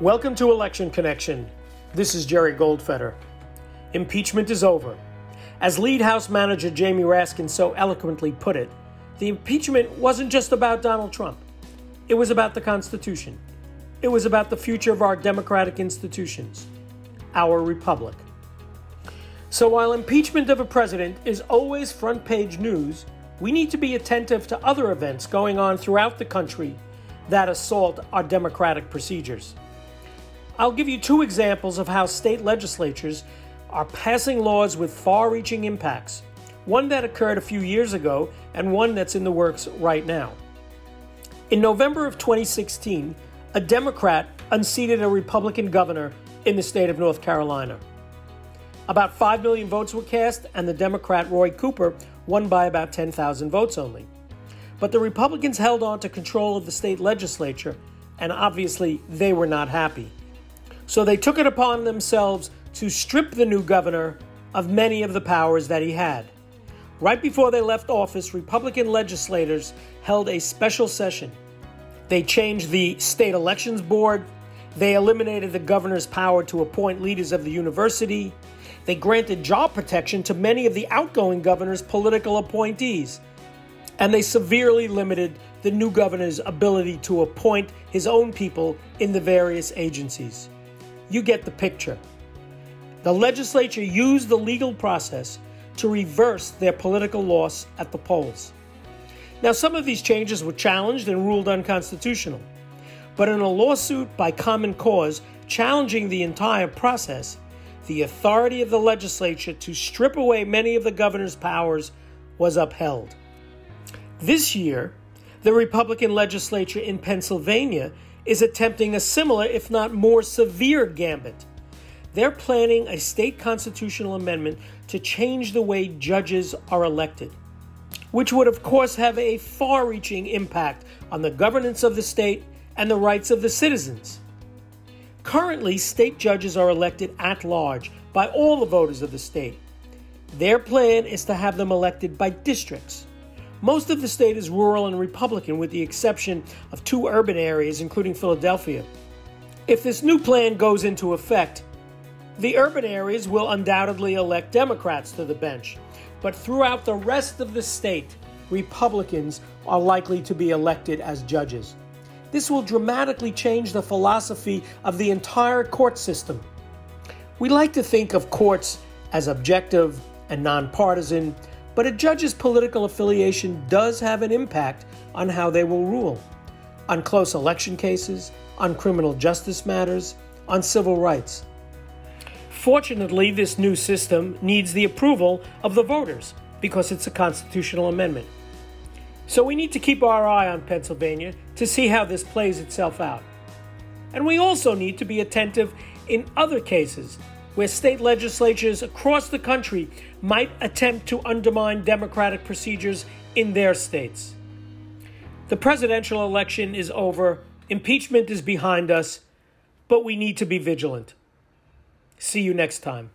Welcome to Election Connection. This is Jerry Goldfeder. Impeachment is over. As lead House manager Jamie Raskin so eloquently put it, the impeachment wasn't just about Donald Trump. It was about the Constitution. It was about the future of our democratic institutions, our republic. So while impeachment of a president is always front page news, we need to be attentive to other events going on throughout the country that assault our democratic procedures. I'll give you two examples of how state legislatures are passing laws with far reaching impacts one that occurred a few years ago and one that's in the works right now. In November of 2016, a Democrat unseated a Republican governor in the state of North Carolina. About 5 million votes were cast, and the Democrat Roy Cooper won by about 10,000 votes only. But the Republicans held on to control of the state legislature, and obviously they were not happy. So they took it upon themselves to strip the new governor of many of the powers that he had. Right before they left office, Republican legislators held a special session. They changed the state elections board. They eliminated the governor's power to appoint leaders of the university. They granted job protection to many of the outgoing governor's political appointees. And they severely limited the new governor's ability to appoint his own people in the various agencies. You get the picture. The legislature used the legal process to reverse their political loss at the polls. Now, some of these changes were challenged and ruled unconstitutional, but in a lawsuit by Common Cause challenging the entire process, the authority of the legislature to strip away many of the governor's powers was upheld. This year, the Republican legislature in Pennsylvania is attempting a similar, if not more severe, gambit. They're planning a state constitutional amendment to change the way judges are elected, which would, of course, have a far reaching impact on the governance of the state and the rights of the citizens. Currently, state judges are elected at large by all the voters of the state. Their plan is to have them elected by districts. Most of the state is rural and Republican, with the exception of two urban areas, including Philadelphia. If this new plan goes into effect, the urban areas will undoubtedly elect Democrats to the bench, but throughout the rest of the state, Republicans are likely to be elected as judges. This will dramatically change the philosophy of the entire court system. We like to think of courts as objective and nonpartisan, but a judge's political affiliation does have an impact on how they will rule on close election cases, on criminal justice matters, on civil rights. Fortunately, this new system needs the approval of the voters because it's a constitutional amendment. So we need to keep our eye on Pennsylvania to see how this plays itself out. And we also need to be attentive in other cases where state legislatures across the country might attempt to undermine democratic procedures in their states. The presidential election is over, impeachment is behind us, but we need to be vigilant. See you next time.